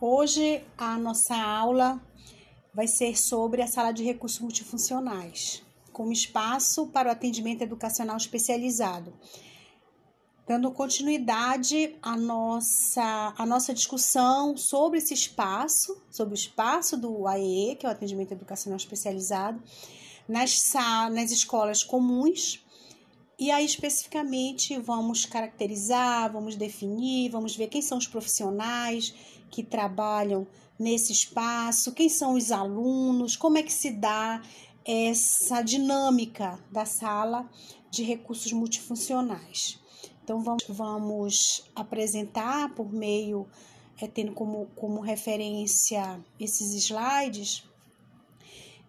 Hoje a nossa aula vai ser sobre a sala de recursos multifuncionais, como espaço para o atendimento educacional especializado. Dando continuidade à nossa, à nossa discussão sobre esse espaço, sobre o espaço do AEE, que é o atendimento educacional especializado, nas, nas escolas comuns. E aí, especificamente, vamos caracterizar, vamos definir, vamos ver quem são os profissionais que trabalham nesse espaço, quem são os alunos, como é que se dá essa dinâmica da sala de recursos multifuncionais. Então, vamos, vamos apresentar por meio, é, tendo como, como referência esses slides.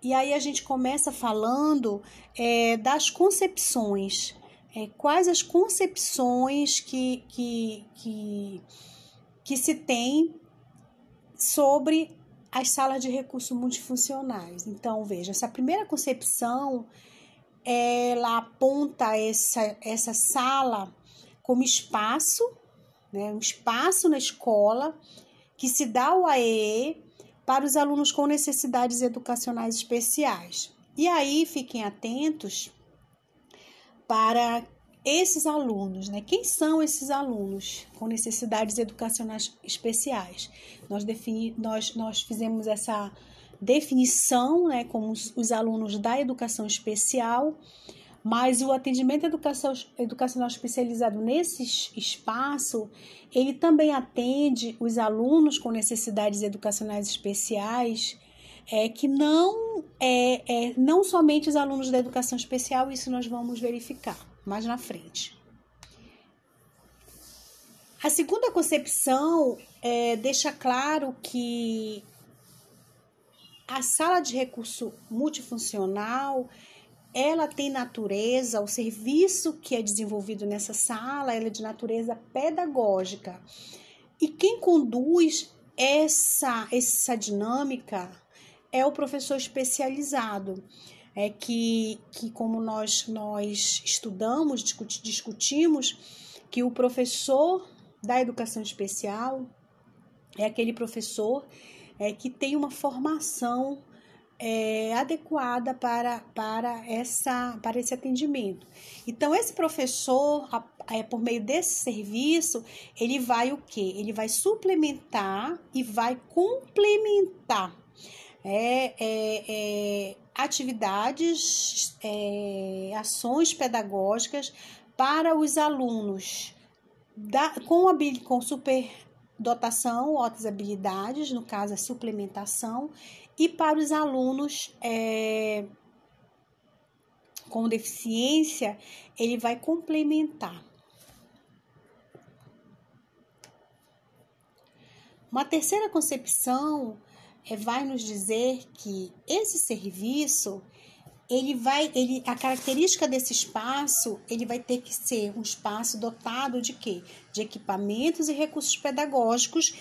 E aí a gente começa falando é, das concepções. É, quais as concepções que, que, que, que se tem sobre as salas de recursos multifuncionais. Então, veja, essa primeira concepção ela aponta essa, essa sala como espaço, né, um espaço na escola que se dá o AEE para os alunos com necessidades educacionais especiais. E aí fiquem atentos para esses alunos, né? Quem são esses alunos com necessidades educacionais especiais? Nós, defini, nós, nós fizemos essa definição, né, como os, os alunos da educação especial, mas o atendimento educação, educacional especializado nesse espaço, ele também atende os alunos com necessidades educacionais especiais, é que não é, é não somente os alunos da educação especial, isso nós vamos verificar mais na frente. A segunda concepção é, deixa claro que a sala de recurso multifuncional ela tem natureza, o serviço que é desenvolvido nessa sala é de natureza pedagógica. E quem conduz essa, essa dinâmica é o professor especializado é que, que como nós, nós estudamos, discuti, discutimos, que o professor da educação especial é aquele professor é, que tem uma formação é, adequada para, para, essa, para esse atendimento. Então, esse professor, é, por meio desse serviço, ele vai o quê? Ele vai suplementar e vai complementar é, é, é atividades, é, ações pedagógicas para os alunos da, com, com superdotação, outras habilidades, no caso a suplementação, e para os alunos é, com deficiência, ele vai complementar. Uma terceira concepção vai nos dizer que esse serviço ele vai, ele, a característica desse espaço, ele vai ter que ser um espaço dotado de quê? De equipamentos e recursos pedagógicos.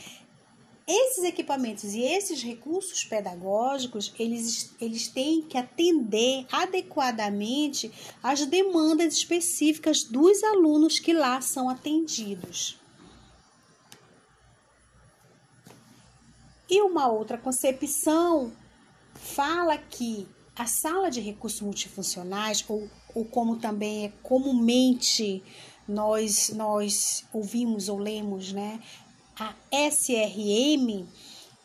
Esses equipamentos e esses recursos pedagógicos, eles, eles têm que atender adequadamente às demandas específicas dos alunos que lá são atendidos. E uma outra concepção fala que a sala de recursos multifuncionais, ou, ou como também é comumente nós, nós ouvimos ou lemos, né, a SRM,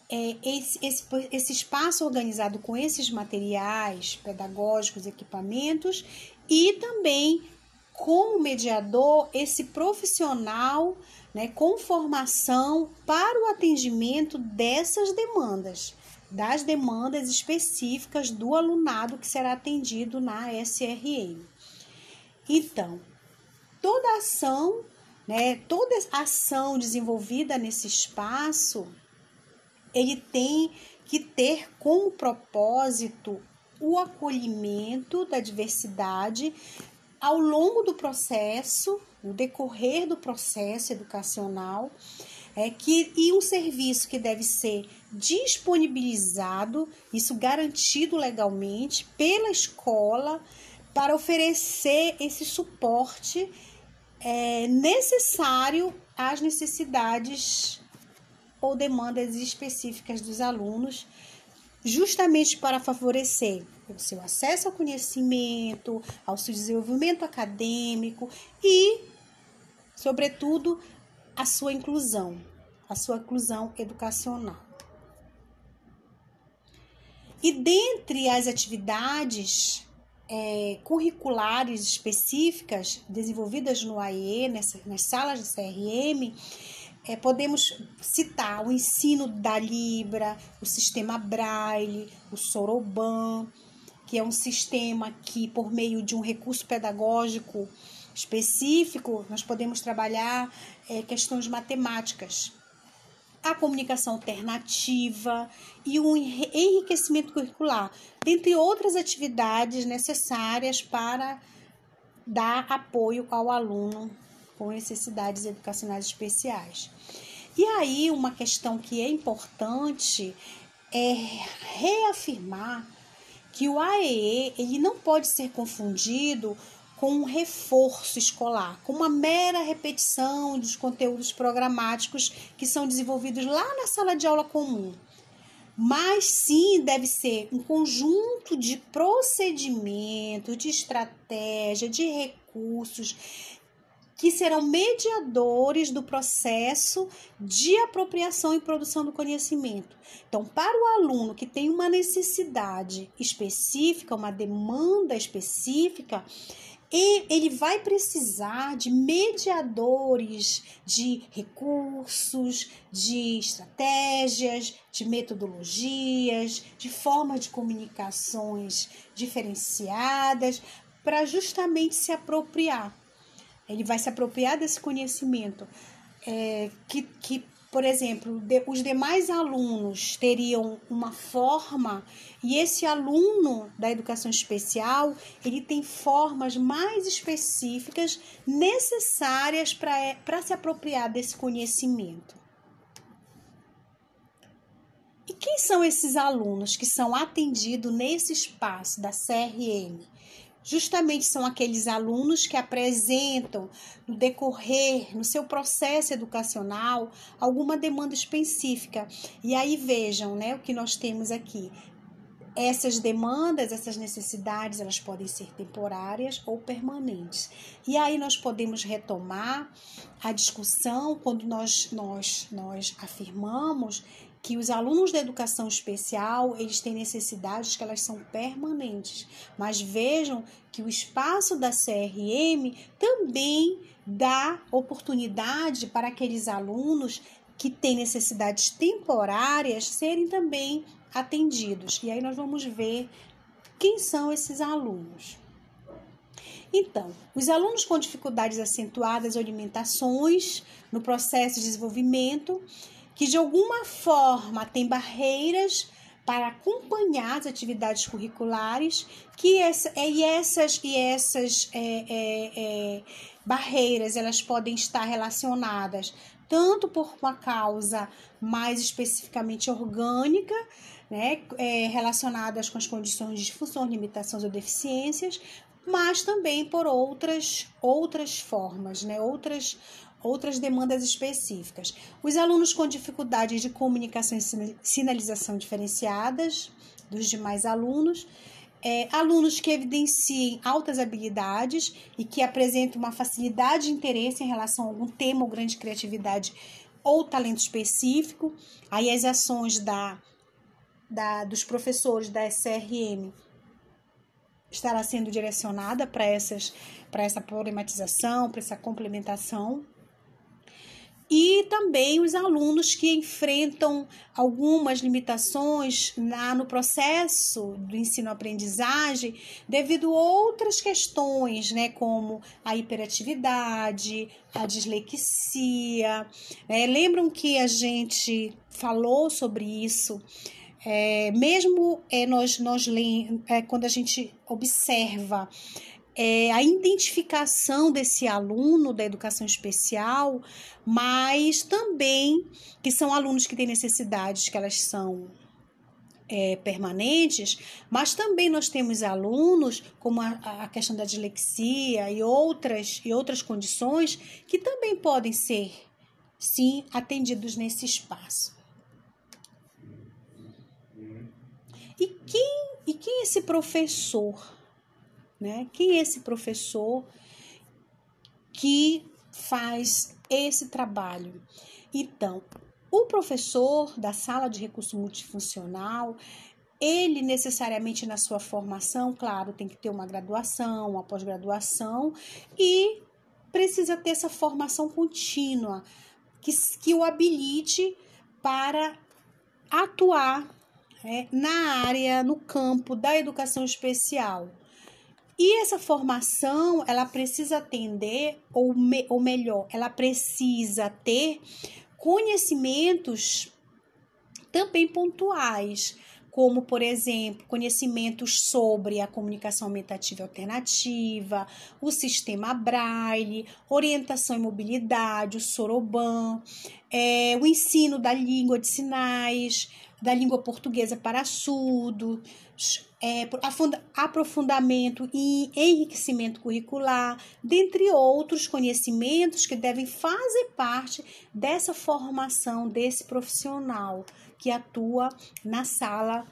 é esse, esse, esse espaço organizado com esses materiais pedagógicos, equipamentos e também como mediador esse profissional né, com formação para o atendimento dessas demandas, das demandas específicas do alunado que será atendido na SRM. Então, toda ação, né, toda ação desenvolvida nesse espaço, ele tem que ter como propósito o acolhimento da diversidade ao longo do processo, no decorrer do processo educacional, é que e um serviço que deve ser disponibilizado, isso garantido legalmente pela escola para oferecer esse suporte é, necessário às necessidades ou demandas específicas dos alunos, justamente para favorecer o seu acesso ao conhecimento, ao seu desenvolvimento acadêmico e, sobretudo, a sua inclusão, a sua inclusão educacional. E dentre as atividades é, curriculares específicas desenvolvidas no AE, nessa, nas salas de CRM, é, podemos citar o ensino da Libra, o sistema Braille, o Soroban, que é um sistema que, por meio de um recurso pedagógico específico, nós podemos trabalhar é, questões matemáticas a comunicação alternativa e o enriquecimento curricular, dentre outras atividades necessárias para dar apoio ao aluno com necessidades educacionais especiais. E aí, uma questão que é importante é reafirmar que o AEE ele não pode ser confundido com um reforço escolar, com uma mera repetição dos conteúdos programáticos que são desenvolvidos lá na sala de aula comum. Mas sim deve ser um conjunto de procedimentos, de estratégia, de recursos que serão mediadores do processo de apropriação e produção do conhecimento. Então, para o aluno que tem uma necessidade específica, uma demanda específica, ele vai precisar de mediadores, de recursos, de estratégias, de metodologias, de formas de comunicações diferenciadas para justamente se apropriar. Ele vai se apropriar desse conhecimento é, que, que por exemplo, de, os demais alunos teriam uma forma e esse aluno da educação especial, ele tem formas mais específicas necessárias para se apropriar desse conhecimento. E quem são esses alunos que são atendidos nesse espaço da CRM? Justamente são aqueles alunos que apresentam no decorrer, no seu processo educacional, alguma demanda específica. E aí vejam, né, o que nós temos aqui. Essas demandas, essas necessidades, elas podem ser temporárias ou permanentes. E aí nós podemos retomar a discussão quando nós nós nós afirmamos que os alunos da educação especial, eles têm necessidades que elas são permanentes. Mas vejam que o espaço da CRM também dá oportunidade para aqueles alunos que têm necessidades temporárias serem também atendidos. E aí nós vamos ver quem são esses alunos. Então, os alunos com dificuldades acentuadas ou limitações no processo de desenvolvimento que de alguma forma tem barreiras para acompanhar as atividades curriculares, que essa, é, e essas, e essas é, é, é, barreiras elas podem estar relacionadas tanto por uma causa mais especificamente orgânica, né, é, relacionadas com as condições de disfunções, limitações ou deficiências, mas também por outras outras formas, né, outras outras demandas específicas. Os alunos com dificuldades de comunicação e sinalização diferenciadas dos demais alunos, é, alunos que evidenciem altas habilidades e que apresentem uma facilidade de interesse em relação a algum tema ou grande criatividade ou talento específico. Aí as ações da, da dos professores da SRM estará sendo direcionada para essas para essa problematização, para essa complementação e também os alunos que enfrentam algumas limitações na, no processo do ensino-aprendizagem devido a outras questões, né, como a hiperatividade, a dislexia. Né? Lembram que a gente falou sobre isso? É, mesmo é, nós, nós é, quando a gente observa é, a identificação desse aluno da educação especial, mas também que são alunos que têm necessidades que elas são é, permanentes, mas também nós temos alunos, como a, a, questão da dislexia e outras, e outras condições, que também podem ser, sim, atendidos nesse espaço. E quem, e quem é esse professor? Né? Quem é esse professor que faz esse trabalho? Então, o professor da sala de recurso multifuncional, ele necessariamente na sua formação, claro, tem que ter uma graduação, uma pós-graduação e precisa ter essa formação contínua que, que o habilite para atuar é, na área, no campo da educação especial. E essa formação, ela precisa atender, ou, me, ou melhor, ela precisa ter conhecimentos também pontuais, como, por exemplo, conhecimentos sobre a comunicação aumentativa alternativa, o sistema Braille, orientação e mobilidade, o Soroban, é, o ensino da língua de sinais, da língua portuguesa para surdos, é, aprofundamento e enriquecimento curricular, dentre outros conhecimentos que devem fazer parte dessa formação desse profissional que atua na sala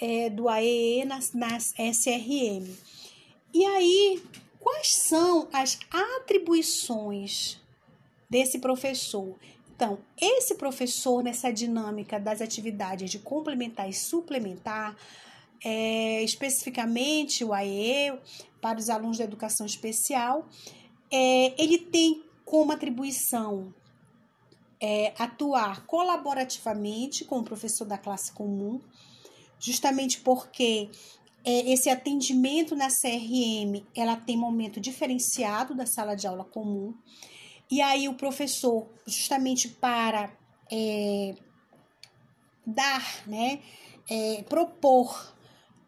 é, do AEE, nas, nas SRM. E aí, quais são as atribuições desse professor? Então, esse professor, nessa dinâmica das atividades de complementar e suplementar, é, especificamente o AE, para os alunos da educação especial, é, ele tem como atribuição é, atuar colaborativamente com o professor da classe comum, justamente porque é, esse atendimento na CRM ela tem momento diferenciado da sala de aula comum. E aí o professor, justamente para é, dar, né, é, propor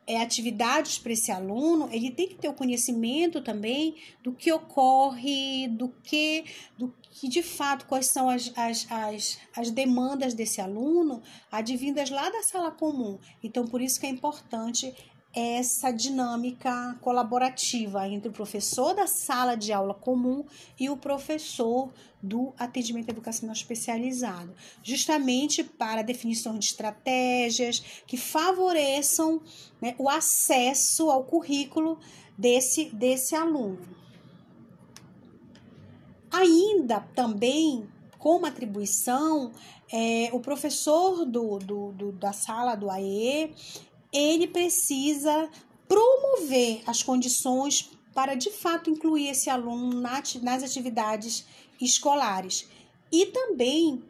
é, atividades para esse aluno, ele tem que ter o conhecimento também do que ocorre, do que, do que de fato, quais são as, as, as, as demandas desse aluno advindas lá da sala comum. Então, por isso que é importante essa dinâmica colaborativa entre o professor da sala de aula comum e o professor do atendimento educacional especializado, justamente para definição de estratégias que favoreçam né, o acesso ao currículo desse, desse aluno. Ainda também, como atribuição, é, o professor do, do, do, da sala do AE, ele precisa promover as condições para de fato incluir esse aluno nas atividades escolares e também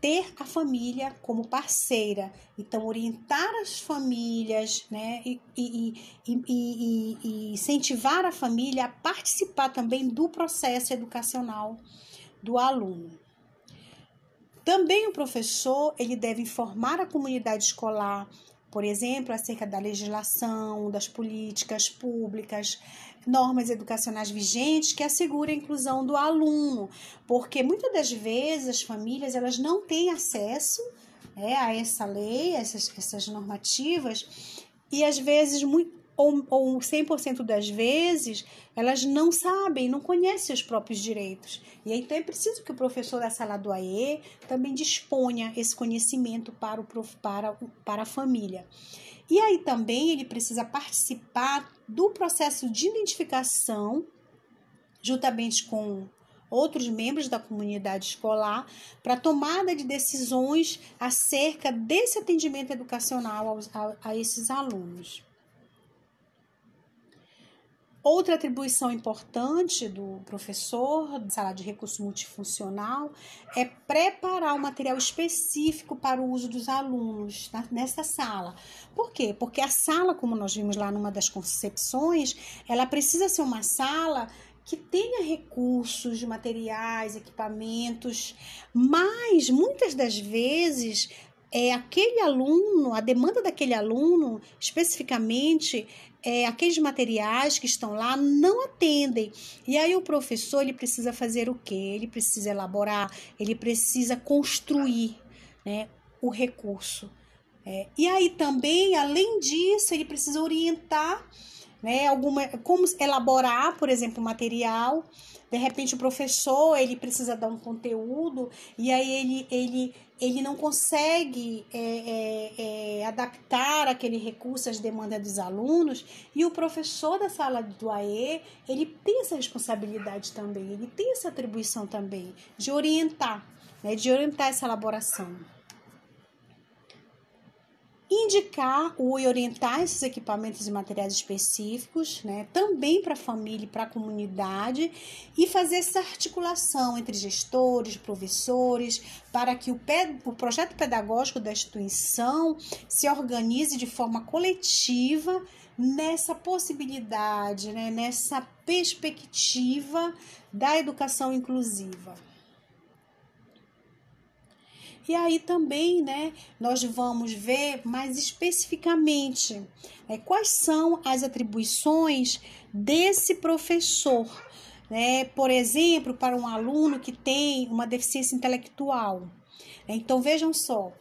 ter a família como parceira. Então, orientar as famílias né, e, e, e, e, incentivar a família a participar também do processo educacional do aluno. Também o professor ele deve informar a comunidade escolar por exemplo, acerca da legislação, das políticas públicas, normas educacionais vigentes que asseguram a inclusão do aluno, porque muitas das vezes as famílias elas não têm acesso né, a essa lei, a essas, essas normativas, e às vezes muito, ou, ou 100% das vezes, elas não sabem, não conhecem os próprios direitos. E então é preciso que o professor da sala do AE também disponha esse conhecimento para, o, para, para a família. E aí também ele precisa participar do processo de identificação, juntamente com outros membros da comunidade escolar, para tomada de decisões acerca desse atendimento educacional a, a esses alunos. Outra atribuição importante do professor da sala de recurso multifuncional é preparar o material específico para o uso dos alunos nessa sala. Por quê? Porque a sala, como nós vimos lá numa das concepções, ela precisa ser uma sala que tenha recursos, materiais, equipamentos, mas muitas das vezes é aquele aluno, a demanda daquele aluno especificamente é, aqueles materiais que estão lá não atendem. E aí o professor ele precisa fazer o quê? Ele precisa elaborar, ele precisa construir né, o recurso. É, e aí também, além disso, ele precisa orientar né? Alguma, como elaborar, por exemplo, material. De repente o professor ele precisa dar um conteúdo e aí ele, ele, ele não consegue é, é, é, adaptar aquele recurso às demandas dos alunos e o professor da sala do AE ele tem essa responsabilidade também, ele tem essa atribuição também de orientar, né, de orientar essa elaboração indicar ou orientar esses equipamentos e materiais específicos, né, também para a família e para a comunidade, e fazer essa articulação entre gestores, professores, para que o, o projeto pedagógico da instituição se organize de forma coletiva nessa possibilidade, né, nessa perspectiva da educação inclusiva. E aí também, né, nós vamos ver mais especificamente né, quais são as atribuições desse professor. Né? Por exemplo, para um aluno que tem uma deficiência intelectual. Então, vejam só,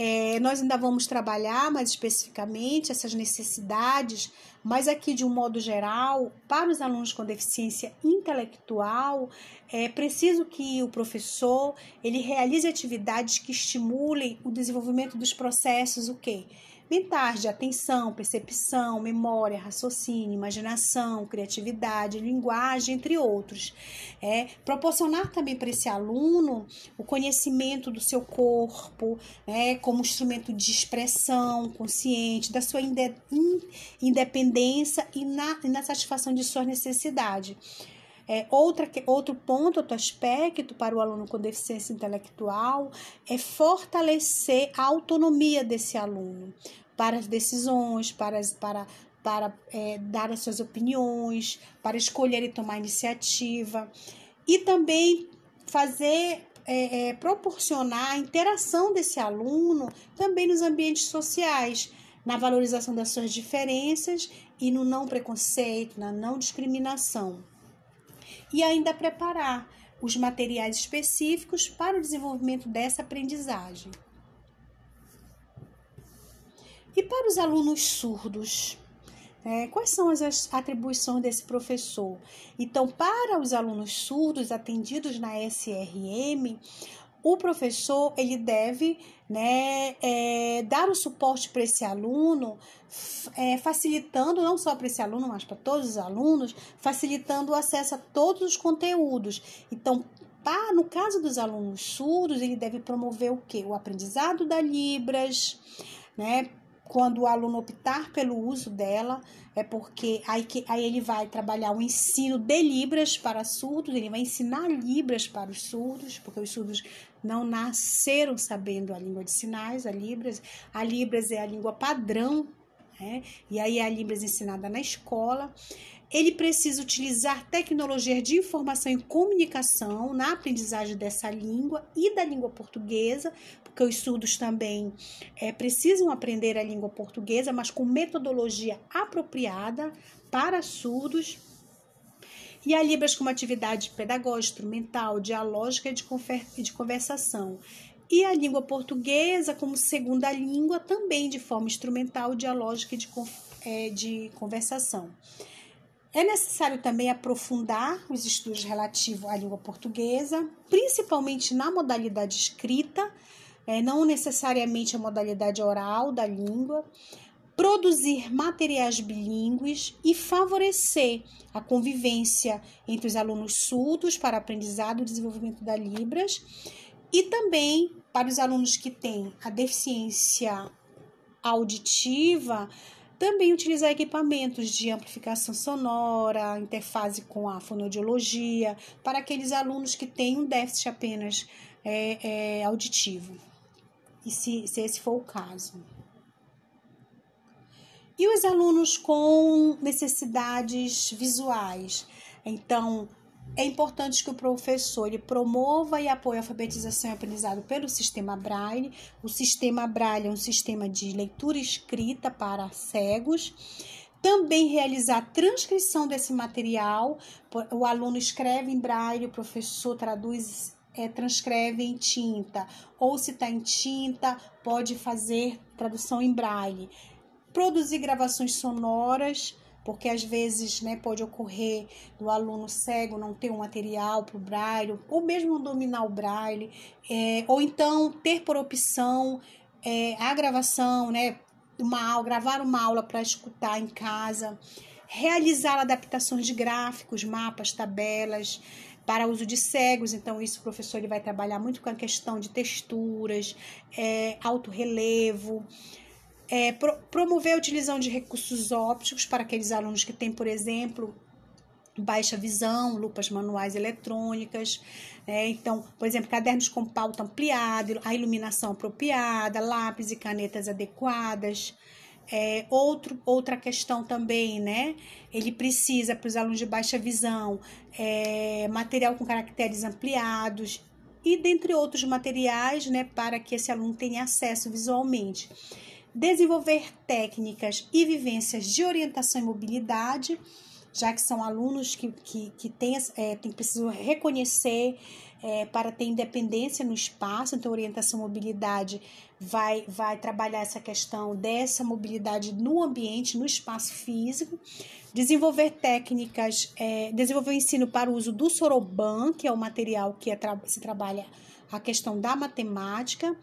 é, nós ainda vamos trabalhar mais especificamente essas necessidades, mas aqui de um modo geral, para os alunos com deficiência intelectual, é preciso que o professor ele realize atividades que estimulem o desenvolvimento dos processos, o quê? Mentais de atenção, percepção, memória, raciocínio, imaginação, criatividade, linguagem, entre outros. É, proporcionar também para esse aluno o conhecimento do seu corpo, né, como instrumento de expressão consciente, da sua independência e na, e na satisfação de suas necessidades. É, outra, outro ponto, outro aspecto para o aluno com deficiência intelectual é fortalecer a autonomia desse aluno para as decisões, para, para, para é, dar as suas opiniões, para escolher e tomar iniciativa. E também fazer é, é, proporcionar a interação desse aluno também nos ambientes sociais, na valorização das suas diferenças e no não preconceito, na não discriminação e ainda preparar os materiais específicos para o desenvolvimento dessa aprendizagem. E para os alunos surdos, é, quais são as atribuições desse professor? Então, para os alunos surdos atendidos na SRM, o professor ele deve né, é, dar o suporte para esse aluno, é, facilitando não só para esse aluno, mas para todos os alunos, facilitando o acesso a todos os conteúdos. Então, para, no caso dos alunos surdos, ele deve promover o que? O aprendizado da Libras, né? Quando o aluno optar pelo uso dela, é porque aí, que, aí ele vai trabalhar o ensino de Libras para surdos, ele vai ensinar Libras para os surdos, porque os surdos não nasceram sabendo a língua de sinais, a Libras. A Libras é a língua padrão, né? e aí a Libras ensinada na escola. Ele precisa utilizar tecnologias de informação e comunicação na aprendizagem dessa língua e da língua portuguesa, porque os surdos também é, precisam aprender a língua portuguesa, mas com metodologia apropriada para surdos. E a Libras como atividade pedagógica, instrumental, dialógica e de, conversação. E a língua portuguesa como segunda língua, também de forma instrumental, dialógica e de, é, de conversação. É necessário também aprofundar os estudos relativos à língua portuguesa, principalmente na modalidade escrita, é, não necessariamente a modalidade oral da língua, produzir materiais bilíngues e favorecer a convivência entre os alunos surdos para aprendizado e desenvolvimento da Libras e também para os alunos que têm a deficiência auditiva também utilizar equipamentos de amplificação sonora, interface com a fonoaudiologia, para aqueles alunos que têm um déficit apenas é, é, auditivo, e se, se esse for o caso. E os alunos com necessidades visuais? Então, é importante que o professor ele promova e apoie a alfabetização e aprendizado pelo sistema Braille. O sistema Braille é um sistema de leitura escrita para cegos. Também realizar transcrição desse material. O aluno escreve em Braille, o professor traduz é, transcreve em tinta, ou se está em tinta, pode fazer tradução em braille. Produzir gravações sonoras porque às vezes né, pode ocorrer do aluno cego não ter um material para o braille, ou mesmo dominar o braille, é, ou então ter por opção é, a gravação, né, uma aula, gravar uma aula para escutar em casa, realizar adaptações de gráficos, mapas, tabelas, para uso de cegos, então isso o professor ele vai trabalhar muito com a questão de texturas, é, alto relevo, é, pro, promover a utilização de recursos ópticos para aqueles alunos que têm, por exemplo, baixa visão, lupas manuais eletrônicas, né? então, por exemplo, cadernos com pauta ampliada, a iluminação apropriada, lápis e canetas adequadas. É, outro, outra questão também, né? Ele precisa, para os alunos de baixa visão, é, material com caracteres ampliados e dentre outros materiais, né, para que esse aluno tenha acesso visualmente. Desenvolver técnicas e vivências de orientação e mobilidade, já que são alunos que, que, que têm, é, precisam reconhecer é, para ter independência no espaço, então orientação e mobilidade vai, vai trabalhar essa questão dessa mobilidade no ambiente, no espaço físico, desenvolver técnicas, é, desenvolver o ensino para o uso do soroban, que é o material que é, se trabalha a questão da matemática,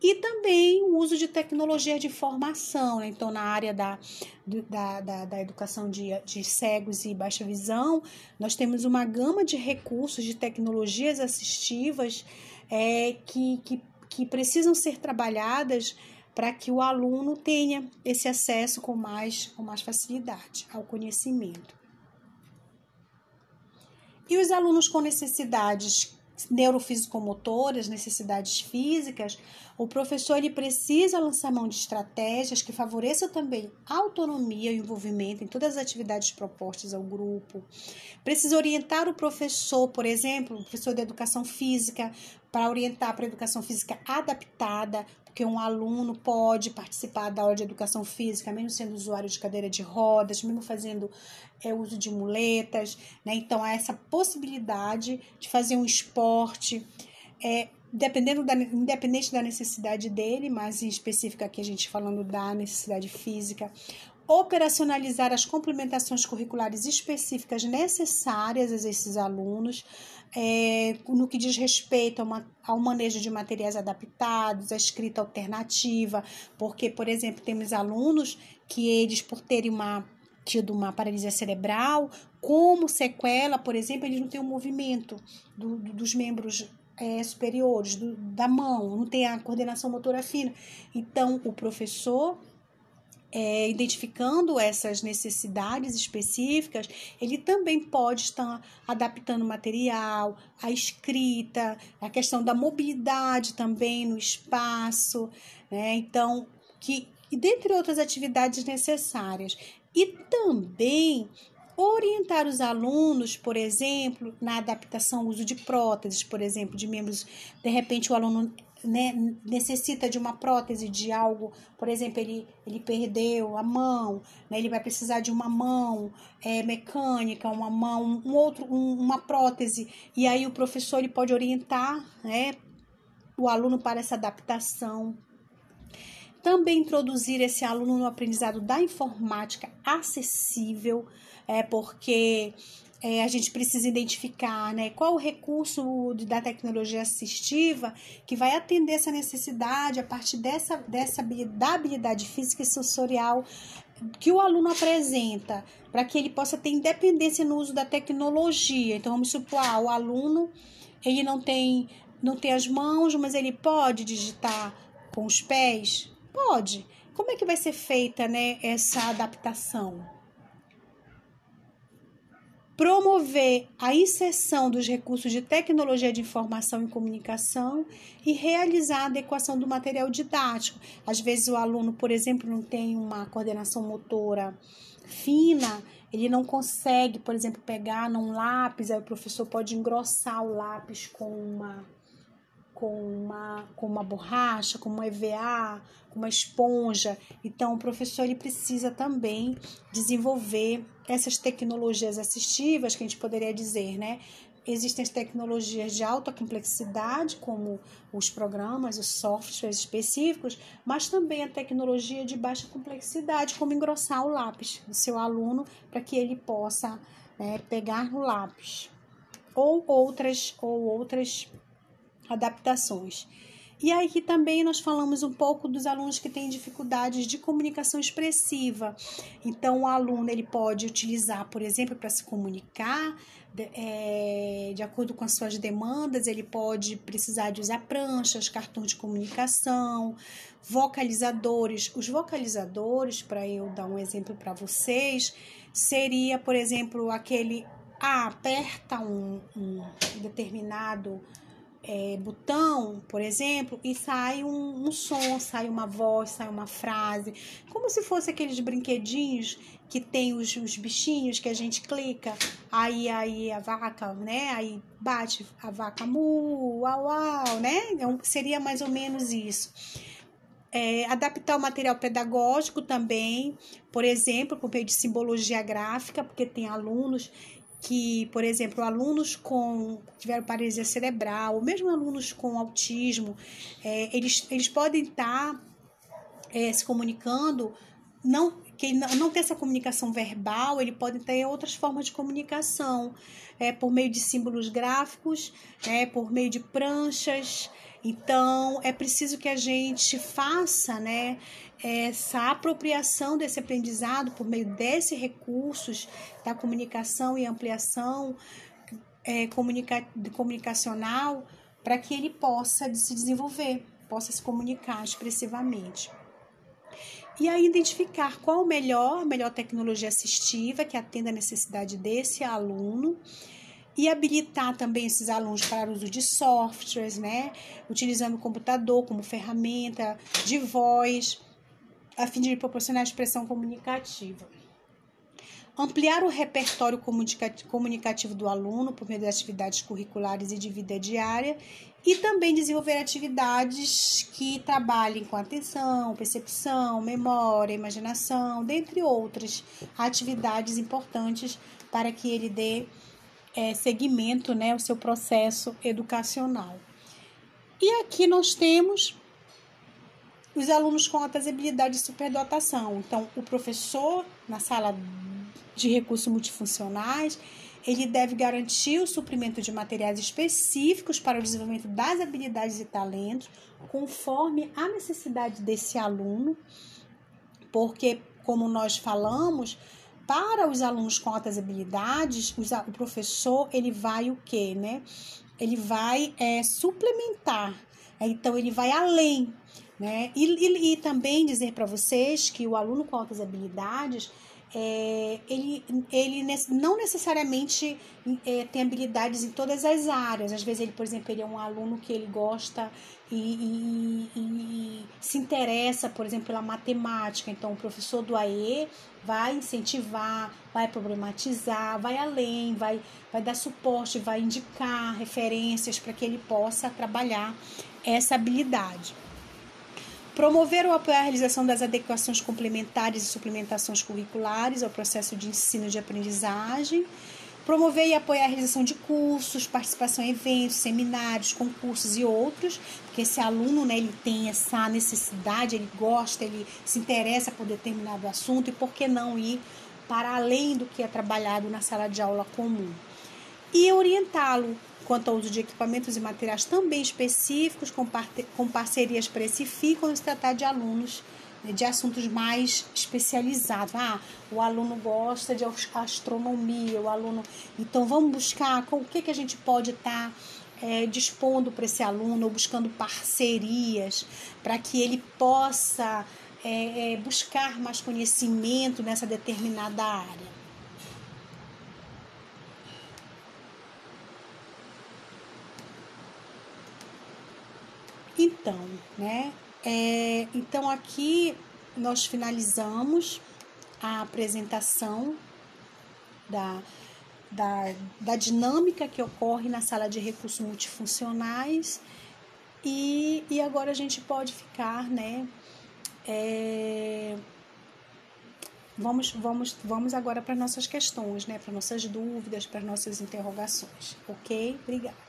e também o uso de tecnologia de informação, né? então na área da, da, da, da, educação de, de cegos e baixa visão, nós temos uma gama de recursos de tecnologias assistivas é, que, que, que precisam ser trabalhadas para que o aluno tenha esse acesso com mais, com mais facilidade ao conhecimento. E os alunos com necessidades neurofisicomotoras, necessidades físicas, o professor ele precisa lançar mão de estratégias que favoreçam também a autonomia e o envolvimento em todas as atividades propostas ao grupo. Precisa orientar o professor, por exemplo, o professor de educação física, para orientar para a educação física adaptada, porque um aluno pode participar da aula de educação física, mesmo sendo usuário de cadeira de rodas, mesmo fazendo é, uso de muletas, né? Então, há essa possibilidade de fazer um esporte, é, dependendo da, independente da necessidade dele, mas em específico aqui a gente falando da necessidade física, operacionalizar as complementações curriculares específicas necessárias a esses alunos, é, no que diz respeito uma, ao manejo de materiais adaptados, a escrita alternativa, porque, por exemplo, temos alunos que eles, por terem uma, tido uma paralisia cerebral, como sequela, por exemplo, eles não têm o um movimento do, do, dos membros é, superiores, do, da mão, não tem a coordenação motora fina. Então, o professor é, identificando essas necessidades específicas, ele também pode estar adaptando material, a escrita, a questão da mobilidade também no espaço, né? Então, que, e dentre outras atividades necessárias. E também orientar os alunos, por exemplo, na adaptação, uso de próteses, por exemplo, de membros, de repente o aluno né, necessita de uma prótese de algo, por exemplo, ele, ele perdeu a mão, né, ele vai precisar de uma mão é, mecânica, uma mão, um outro, um, uma prótese, e aí o professor ele pode orientar né, o aluno para essa adaptação. Também introduzir esse aluno no aprendizado da informática acessível, é porque é, a gente precisa identificar né, qual o recurso da tecnologia assistiva que vai atender essa necessidade a partir dessa, dessa da habilidade física e sensorial que o aluno apresenta, para que ele possa ter independência no uso da tecnologia. Então, vamos supor, ah, o aluno ele não tem, não tem as mãos, mas ele pode digitar com os pés? Pode. Como é que vai ser feita né, essa adaptação? Promover a inserção dos recursos de tecnologia de informação e comunicação e realizar a adequação do material didático. Às vezes o aluno, por exemplo, não tem uma coordenação motora fina, ele não consegue, por exemplo, pegar num lápis, aí o professor pode engrossar o lápis com uma com uma, com uma borracha, com uma EVA, com uma esponja. Então, o professor ele precisa também desenvolver essas tecnologias assistivas, que a gente poderia dizer, né? existem as tecnologias de alta complexidade, como os programas, os softwares específicos, mas também a tecnologia de baixa complexidade, como engrossar o lápis do seu aluno para que ele possa né, pegar no lápis, ou outras, ou outras adaptações. E aí também nós falamos um pouco dos alunos que têm dificuldades de comunicação expressiva. Então, o aluno ele pode utilizar, por exemplo, para se comunicar, de, é, de acordo com as suas demandas, ele pode precisar de usar pranchas, cartões de comunicação, vocalizadores. Os vocalizadores, para eu dar um exemplo para vocês, seria, por exemplo, aquele ah, aperta um, um determinado é, botão, por exemplo, e sai um, um, som, sai uma voz, sai uma frase, como se fosse aqueles brinquedinhos que tem os, os bichinhos que a gente clica, aí aí a vaca, né? Aí bate a vaca mu, uau, uau, né? Então, seria mais ou menos isso. É, adaptar o material pedagógico também, por exemplo, por meio de simbologia gráfica, porque tem alunos que, por exemplo, alunos com tiveram paralisia cerebral, ou mesmo alunos com autismo, é, eles, eles podem estar tá, é, se comunicando, não que não, não tem essa comunicação verbal, ele pode ter outras formas de comunicação, é, por meio de símbolos gráficos, é, por meio de pranchas. Então, é preciso que a gente faça, né, essa apropriação desse aprendizado por meio desses recursos da comunicação e ampliação é, comunica comunicacional para que ele possa se desenvolver, possa se comunicar expressivamente. E aí identificar qual o melhor, melhor tecnologia assistiva que atenda a necessidade desse aluno e habilitar também esses alunos para uso de softwares, né? Utilizando o computador como ferramenta de voz a fim de proporcionar expressão comunicativa. Ampliar o repertório comunicativo do aluno por meio das atividades curriculares e de vida diária e também desenvolver atividades que trabalhem com atenção, percepção, memória, imaginação, dentre outras atividades importantes para que ele dê é, seguimento né, ao seu processo educacional. E aqui nós temos os alunos com altas habilidades de superdotação. Então, o professor, na sala de recursos multifuncionais, ele deve garantir o suprimento de materiais específicos para o desenvolvimento das habilidades e talentos, conforme a necessidade desse aluno, porque, como nós falamos, para os alunos com altas habilidades, o professor ele vai o quê, né? Ele vai é, suplementar, então ele vai além né? E, e, e também dizer para vocês que o aluno com altas habilidades é, ele, ele não necessariamente é, tem habilidades em todas as áreas. Às vezes, ele, por exemplo, ele é um aluno que ele gosta e, e, e, se interessa, por exemplo, pela matemática. Então, o professor do AE vai incentivar, vai problematizar, vai além, vai, vai dar suporte, vai indicar referências para que ele possa trabalhar essa habilidade. Promover ou apoiar a realização das adequações complementares e suplementações curriculares ao processo de ensino de aprendizagem. Promover e apoiar a realização de cursos, participação em eventos, seminários, concursos e outros, porque esse aluno né, ele tem essa necessidade, ele gosta, ele se interessa por determinado assunto e por que não ir para além do que é trabalhado na sala de aula comum. E orientá-lo quanto ao uso de equipamentos e materiais também específicos, com, com parcerias quando se tratar de alunos né, de assuntos mais especializados. Ah, o aluno gosta de astronomia, o aluno. Então, vamos buscar com o que, que a gente pode estar. Tá, é, dispondo para esse aluno ou buscando parcerias para que ele possa é, é, buscar mais conhecimento nessa determinada área. Então, né? É, então aqui nós finalizamos a apresentação da, da, da dinâmica que ocorre na sala de recursos multifuncionais e, e agora a gente pode ficar, né? É, Vamos, vamos, vamos agora para nossas questões, né? Para nossas dúvidas, para nossas interrogações. Ok? Obrigada.